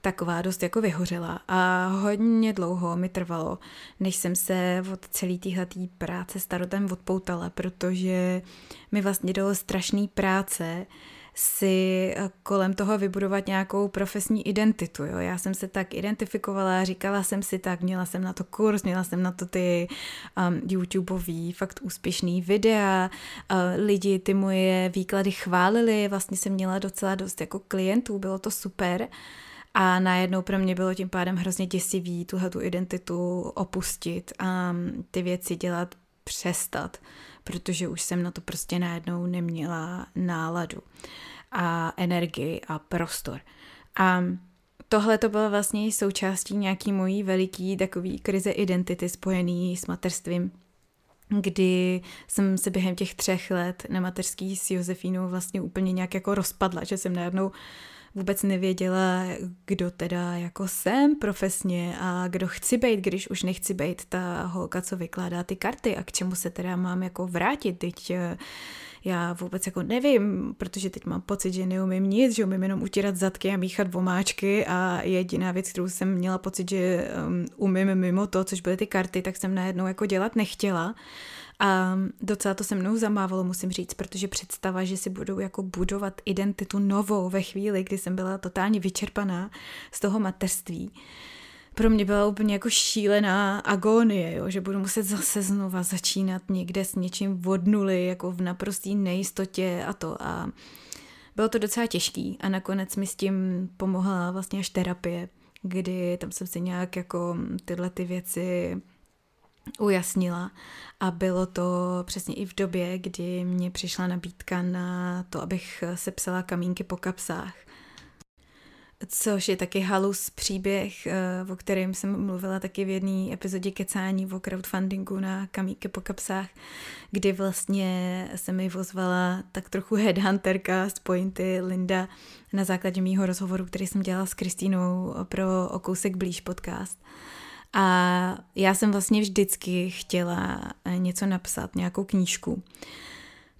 taková dost jako vyhořela a hodně dlouho mi trvalo, než jsem se od celé téhle práce starotem odpoutala, protože mi vlastně dalo strašný práce si eh, kolem toho vybudovat nějakou profesní identitu. Jo? Já jsem se tak identifikovala, říkala jsem si tak, měla jsem na to kurz, měla jsem na to ty um, YouTubeový fakt úspěšný videa, uh, lidi ty moje výklady chválili, vlastně jsem měla docela dost jako klientů, bylo to super. A najednou pro mě bylo tím pádem hrozně děsivý tuhle tu identitu opustit a ty věci dělat přestat, protože už jsem na to prostě najednou neměla náladu a energii a prostor. A tohle to bylo vlastně součástí nějaký mojí veliký takový krize identity spojený s mateřstvím, kdy jsem se během těch třech let na mateřský s Josefínou vlastně úplně nějak jako rozpadla, že jsem najednou vůbec nevěděla, kdo teda jako jsem profesně a kdo chci být, když už nechci být ta holka, co vykládá ty karty a k čemu se teda mám jako vrátit. Teď eh, já vůbec jako nevím, protože teď mám pocit, že neumím nic, že umím jenom utírat zadky a míchat vomáčky a jediná věc, kterou jsem měla pocit, že um, umím mimo to, což byly ty karty, tak jsem najednou jako dělat nechtěla. A docela to se mnou zamávalo, musím říct, protože představa, že si budou jako budovat identitu novou ve chvíli, kdy jsem byla totálně vyčerpaná z toho mateřství, pro mě byla úplně jako šílená agónie, jo, že budu muset zase znova začínat někde s něčím od nuly, jako v naprostý nejistotě a to. A bylo to docela těžký a nakonec mi s tím pomohla vlastně až terapie, kdy tam jsem si nějak jako tyhle ty věci ujasnila a bylo to přesně i v době, kdy mě přišla nabídka na to, abych sepsala kamínky po kapsách což je taky halus příběh, eh, o kterém jsem mluvila taky v jedné epizodě kecání o crowdfundingu na kamíky po kapsách, kdy vlastně se mi vozvala tak trochu headhunterka z Pointy Linda na základě mýho rozhovoru, který jsem dělala s Kristínou pro O kousek blíž podcast. A já jsem vlastně vždycky chtěla něco napsat, nějakou knížku.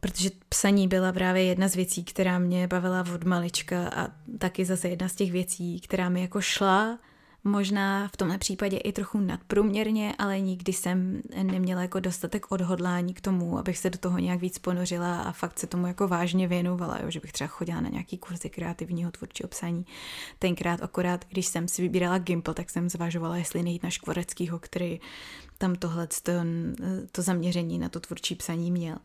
Protože psaní byla právě jedna z věcí, která mě bavila od malička a taky zase jedna z těch věcí, která mi jako šla, možná v tomhle případě i trochu nadprůměrně, ale nikdy jsem neměla jako dostatek odhodlání k tomu, abych se do toho nějak víc ponořila a fakt se tomu jako vážně věnovala, jo, že bych třeba chodila na nějaký kurzy kreativního tvůrčího psaní. Tenkrát akorát, když jsem si vybírala Gimple, tak jsem zvažovala, jestli nejít na Škvoreckýho, který tam tohle to, to zaměření na to tvůrčí psaní měl.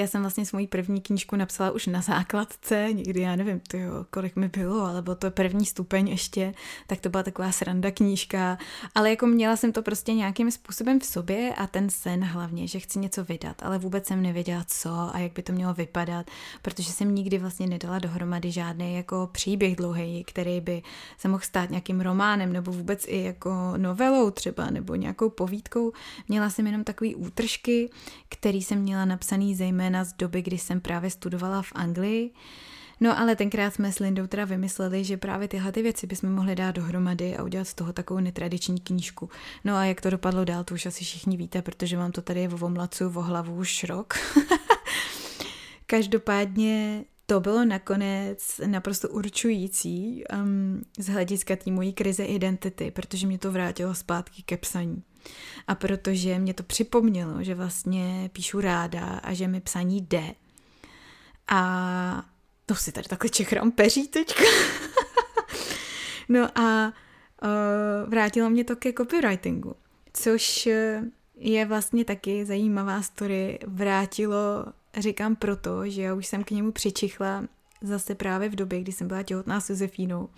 Já jsem vlastně svou první knížku napsala už na základce, někdy já nevím, tyjo, kolik mi bylo, ale bylo to první stupeň ještě, tak to byla taková sranda knížka, ale jako měla jsem to prostě nějakým způsobem v sobě a ten sen hlavně, že chci něco vydat, ale vůbec jsem nevěděla co a jak by to mělo vypadat, protože jsem nikdy vlastně nedala dohromady žádný jako příběh dlouhý, který by se mohl stát nějakým románem nebo vůbec i jako novelou třeba nebo nějakou povídkou. Měla jsem jenom takový útržky, který jsem měla napsaný zejména zejména z doby, kdy jsem právě studovala v Anglii. No ale tenkrát jsme s Lindou teda vymysleli, že právě tyhle ty věci bychom mohli dát dohromady a udělat z toho takovou netradiční knížku. No a jak to dopadlo dál, to už asi všichni víte, protože vám to tady je v omlacu, v hlavu už rok. Každopádně to bylo nakonec naprosto určující um, z hlediska té mojí krize identity, protože mě to vrátilo zpátky ke psaní. A protože mě to připomnělo, že vlastně píšu ráda a že mi psaní jde. A to si tady takhle čechrám peří teďka. no a uh, vrátilo mě to ke copywritingu, což je vlastně taky zajímavá story. Vrátilo, říkám proto, že já už jsem k němu přičichla zase právě v době, kdy jsem byla těhotná s Josefínou,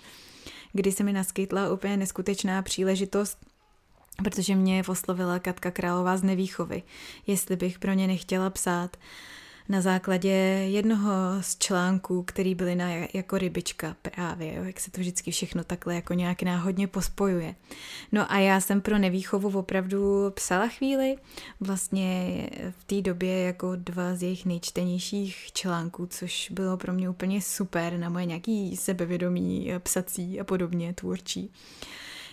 kdy se mi naskytla úplně neskutečná příležitost protože mě oslovila Katka Králová z Nevýchovy, jestli bych pro ně nechtěla psát na základě jednoho z článků, který byly na jako rybička právě, jo, jak se to vždycky všechno takhle jako nějak náhodně pospojuje. No a já jsem pro nevýchovu opravdu psala chvíli, vlastně v té době jako dva z jejich nejčtenějších článků, což bylo pro mě úplně super na moje nějaký sebevědomí psací a podobně tvůrčí.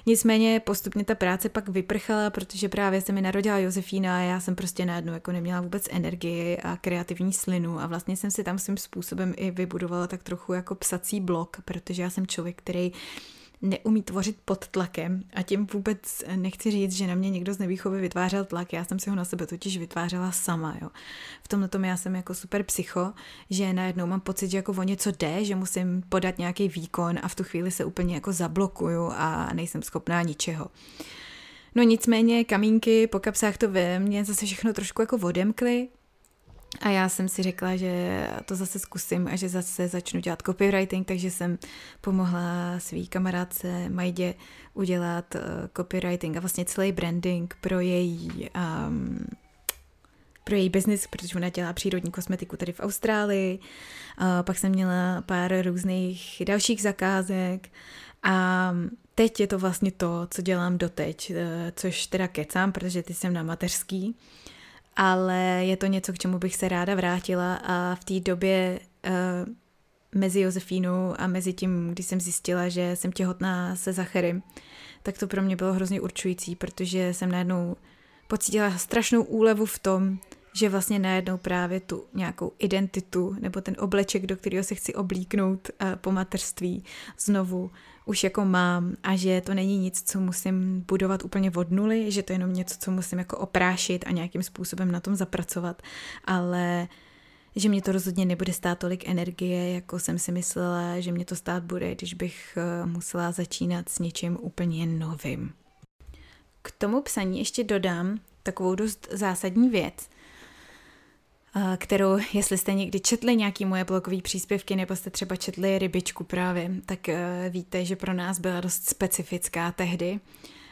Nicméně postupně ta práce pak vyprchala, protože právě se mi narodila Josefína a já jsem prostě najednou jako neměla vůbec energii a kreativní slinu a vlastně jsem si tam svým způsobem i vybudovala tak trochu jako psací blok, protože já jsem člověk, který neumí tvořit pod tlakem a tím vůbec nechci říct, že na mě někdo z nevýchovy vytvářel tlak, já jsem si ho na sebe totiž vytvářela sama, jo. V tomhle tom já jsem jako super psycho, že najednou mám pocit, že jako o něco jde, že musím podat nějaký výkon a v tu chvíli se úplně jako zablokuju a nejsem schopná ničeho. No nicméně kamínky po kapsách to ve mně zase všechno trošku jako odemkly, a já jsem si řekla, že to zase zkusím a že zase začnu dělat copywriting, takže jsem pomohla svý kamarádce Majdě udělat uh, copywriting a vlastně celý branding pro její um, pro její biznis, protože ona dělá přírodní kosmetiku tady v Austrálii. Uh, pak jsem měla pár různých dalších zakázek a teď je to vlastně to, co dělám doteď, uh, což teda kecám, protože ty jsem na mateřský. Ale je to něco, k čemu bych se ráda vrátila a v té době uh, mezi Josefínou a mezi tím, když jsem zjistila, že jsem těhotná se Zacharym, tak to pro mě bylo hrozně určující, protože jsem najednou pocítila strašnou úlevu v tom, že vlastně najednou právě tu nějakou identitu nebo ten obleček, do kterého se chci oblíknout uh, po mateřství, znovu už jako mám a že to není nic, co musím budovat úplně od nuly, že to je jenom něco, co musím jako oprášit a nějakým způsobem na tom zapracovat, ale že mě to rozhodně nebude stát tolik energie, jako jsem si myslela, že mě to stát bude, když bych eh, musela začínat s něčím úplně novým. K tomu psaní ještě dodám takovou dost zásadní věc, kterou, jestli jste někdy četli nějaký moje blogové příspěvky, nebo jste třeba četli Rybičku právě, tak e, víte, že pro nás byla dost specifická tehdy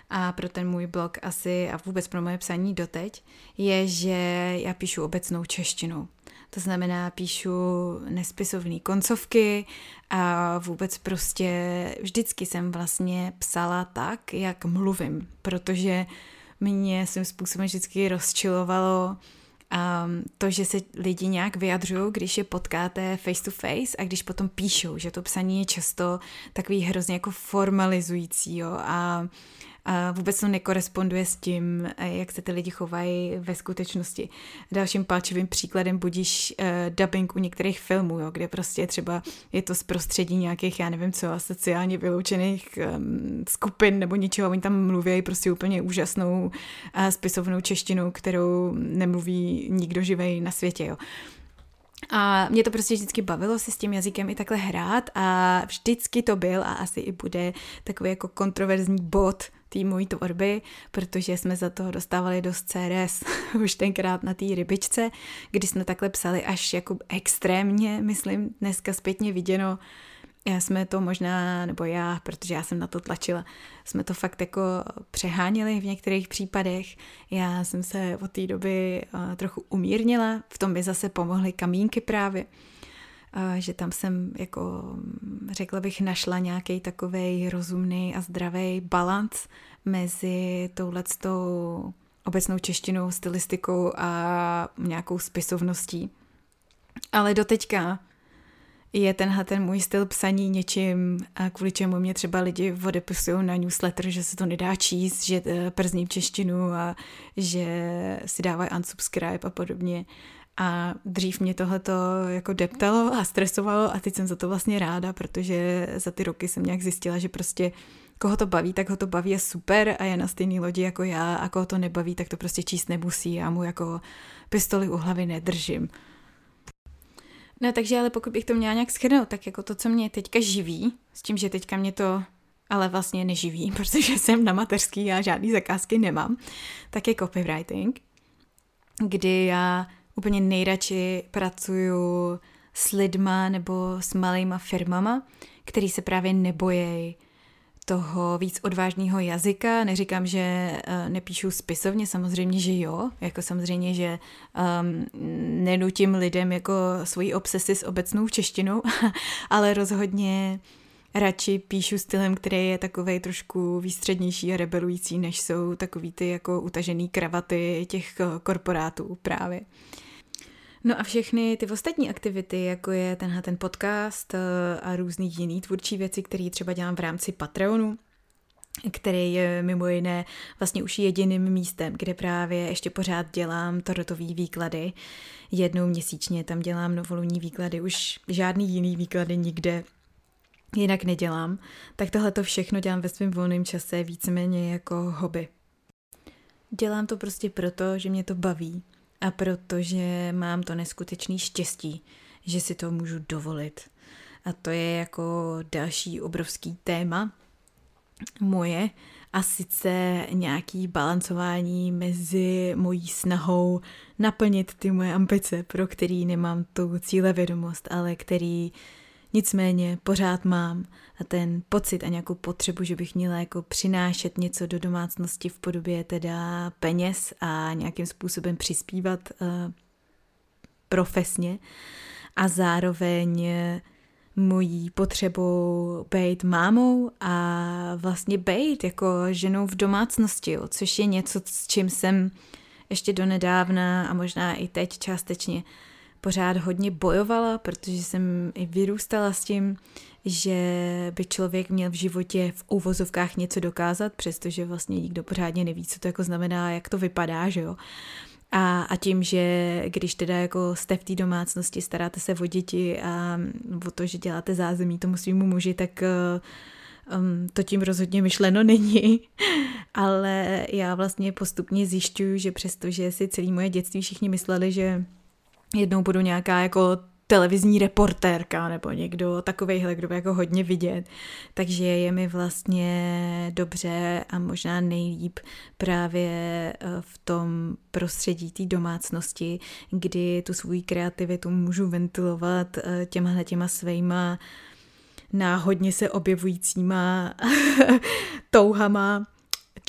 a pro ten můj blog asi a vůbec pro moje psaní doteď, je, že já píšu obecnou češtinou. To znamená, píšu nespisovné koncovky a vůbec prostě vždycky jsem vlastně psala tak, jak mluvím, protože mě svým způsobem vždycky rozčilovalo to, že se lidi nějak vyjadřují, když je potkáte face to face a když potom píšou, že to psaní je často takový hrozně jako formalizující jo, a vůbec to nekoresponduje s tím, eh, jak se ty lidi chovají ve skutečnosti. Dalším palčivým příkladem budíš uh, dubbing u některých filmů, jo, kde prostě třeba je to z prostředí nějakých, já nevím co, sociálně vyloučených um, skupin nebo něčeho, oni tam mluví prostě úplně úžasnou uh, spisovnou češtinou, kterou nemluví nikdo živej na světě, jo. A mě to prostě vždycky bavilo si s tím jazykem i takhle hrát a vždycky to byl a asi i bude takový jako kontroverzní bod té mojí tvorby, protože jsme za toho dostávali dost CRS už tenkrát na té rybičce, kdy jsme takhle psali až jako extrémně, myslím, dneska zpětně viděno, já jsme to možná, nebo já, protože já jsem na to tlačila, jsme to fakt jako přeháněli v některých případech. Já jsem se od té doby uh, trochu umírnila, v tom by zase pomohly kamínky právě, uh, že tam jsem jako, řekla bych, našla nějaký takový rozumný a zdravý balans mezi touhletou obecnou češtinou, stylistikou a nějakou spisovností. Ale doteďka je tenhle ten můj styl psaní něčím, kvůli čemu mě třeba lidi odepisují na newsletter, že se to nedá číst, že eh, przní češtinu a že si dávají unsubscribe a podobně. A dřív mě tohleto jako deptalo a stresovalo a teď jsem za to vlastně ráda, protože za ty roky jsem nějak zjistila, že prostě koho to baví, tak ho to baví je super a je na stejný lodi jako já a koho to nebaví, tak to prostě číst nemusí. Já mu jako pistoli u hlavy nedržím. No takže ale pokud bych to měla nějak schrnout, tak jako to, co mě teďka živí, s tím, že teďka mě to ale vlastně neživí, protože jsem na mateřský a žádný zakázky nemám, tak je copywriting, kdy já úplně nejradši pracuju s lidma nebo s malýma firmama, který se právě nebojejí toho víc odvážného jazyka. Neříkám, že uh, nepíšu spisovně, samozřejmě, že jo. Jako samozřejmě, že um, nenutím lidem jako svoji obsesy s obecnou češtinou, ale rozhodně radši píšu stylem, který je takový trošku výstřednější a rebelující, než jsou takový ty jako utažený kravaty těch eh, korporátů právě. No a všechny ty ostatní aktivity, jako je tenhle ten podcast eh, a různý jiný tvůrčí věci, které třeba dělám v rámci Patreonu, který je mimo jiné vlastně už jediným místem, kde právě ještě pořád dělám tarotový výklady. Jednou měsíčně tam dělám novoluní výklady, už žádný jiný výklady nikde jinak nedělám. Tak tohle to všechno dělám ve svém volném čase víceméně jako hobby. Dělám to prostě proto, že mě to baví a protože mám to neskutečný štěstí, že si to můžu dovolit. A to je jako další obrovský téma moje a sice nějaký balancování mezi mojí snahou naplnit ty moje ambice, pro který nemám tu cílevědomost, ale který nicméně pořád mám a ten pocit a nějakou potřebu, že bych měla jako přinášet něco do domácnosti v podobě teda peněz a nějakým způsobem přispívat uh, profesně. A zároveň mojí potřebou být mámou a vlastně být jako ženou v domácnosti, jo, což je něco, s čím jsem ještě donedávna a možná i teď částečně pořád hodně bojovala, protože jsem i vyrůstala s tím, že by člověk měl v životě v úvozovkách něco dokázat, přestože vlastně nikdo pořádně neví, co to jako znamená, jak to vypadá, že jo. A, a tím, že když teda jako jste v té domácnosti, staráte se o děti a o to, že děláte zázemí tomu svýmu muži, tak um, to tím rozhodně myšleno není. Ale já vlastně postupně zjišťuju, že přestože si celý moje dětství všichni mysleli, že jednou budu nějaká jako televizní reportérka nebo někdo takovejhle, kdo jako hodně vidět. Takže je mi vlastně dobře a možná nejlíp právě eh, v tom prostředí té domácnosti, kdy tu svou kreativitu můžu ventilovat eh, těmhle těma svýma náhodně se objevujícíma touhama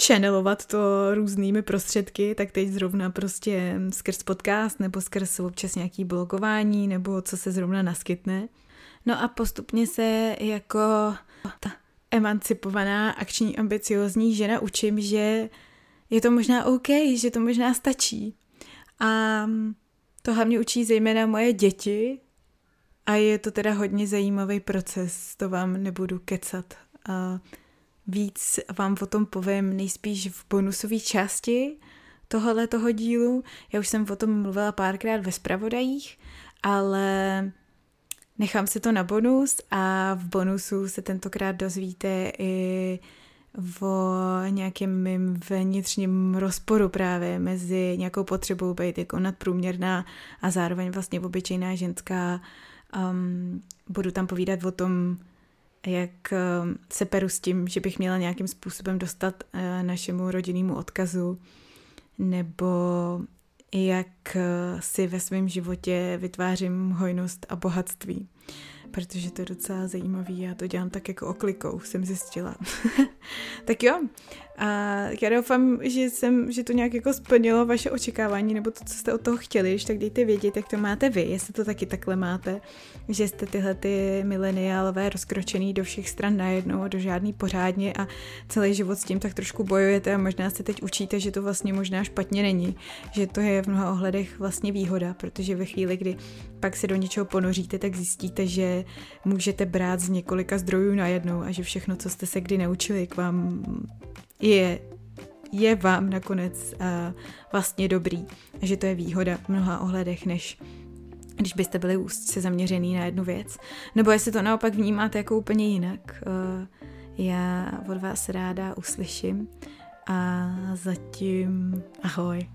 channelovat to různými prostředky, tak teď zrovna prostě skrz podcast nebo skrz občas nějaký blogování nebo co se zrovna naskytne. No a postupně se jako ta emancipovaná, akční, ambiciozní žena učím, že je to možná OK, že to možná stačí. A to hlavně učí zejména moje děti a je to teda hodně zajímavý proces, to vám nebudu kecat. A Víc vám o tom povím nejspíš v bonusové části tohohle toho dílu. Já už jsem o tom mluvila párkrát ve spravodajích, ale nechám si to na bonus a v bonusu se tentokrát dozvíte i o nějakém mým vnitřním rozporu právě mezi nějakou potřebou být jako nadprůměrná a zároveň vlastně obyčejná ženská. Um, budu tam povídat o tom, jak ehm, se peru s tím, že bych měla nějakým způsobem dostat eh, našemu rodinnému odkazu, nebo jak eh, si ve svém životě vytvářím hojnost a bohatství. Protože to je docela zajímavý, já to dělám tak jako oklikou, jsem zjistila. tak jo, a já doufám, že, jsem, že to nějak jako splnilo vaše očekávání, nebo to, co jste od toho chtěli, tak dejte vědět, jak to máte vy, jestli to taky takhle máte, že jste tyhle ty mileniálové rozkročený do všech stran najednou do žádný pořádně a celý život s tím tak trošku bojujete a možná se teď učíte, že to vlastně možná špatně není, že to je v mnoha ohledech vlastně výhoda, protože ve chvíli, kdy pak se do něčeho ponoříte, tak zjistíte, že můžete brát z několika zdrojů najednou a že všechno, co jste se kdy naučili, k vám je je vám nakonec uh, vlastně dobrý a že to je výhoda v mnoha ohledech, než když byste byli úzce zaměřený na jednu věc. Nebo jestli to naopak vnímáte jako úplně jinak, uh, já od vás ráda uslyším a zatím ahoj.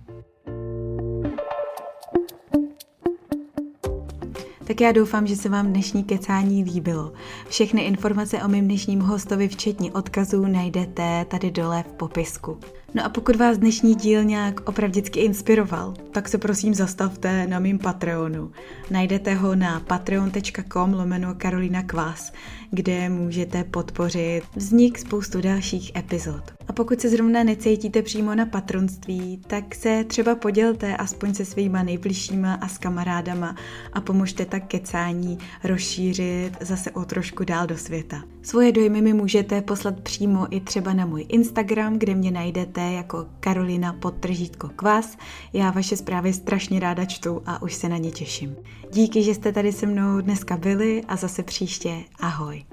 Tak já doufám, že se vám dnešní kecání líbilo. Všechny informace o mém dnešním hostovi, včetně odkazů, najdete tady dole v popisku. No a pokud vás dnešní díl nějak opravdicky inspiroval, tak se prosím zastavte na mým Patreonu. Najdete ho na patreon.com lomeno Karolina Kvás, kde můžete podpořit vznik spoustu dalších epizod. A pokud se zrovna necítíte přímo na patronství, tak se třeba podělte aspoň se svýma nejbližšíma a s kamarádama a pomožte tak kecání rozšířit zase o trošku dál do světa. Svoje dojmy mi můžete poslat přímo i třeba na můj Instagram, kde mě najdete jako Karolina podtržítko kvás. Já vaše zprávy strašně ráda čtu a už se na ně těším. Díky, že jste tady se mnou dneska byli a zase příště. Ahoj.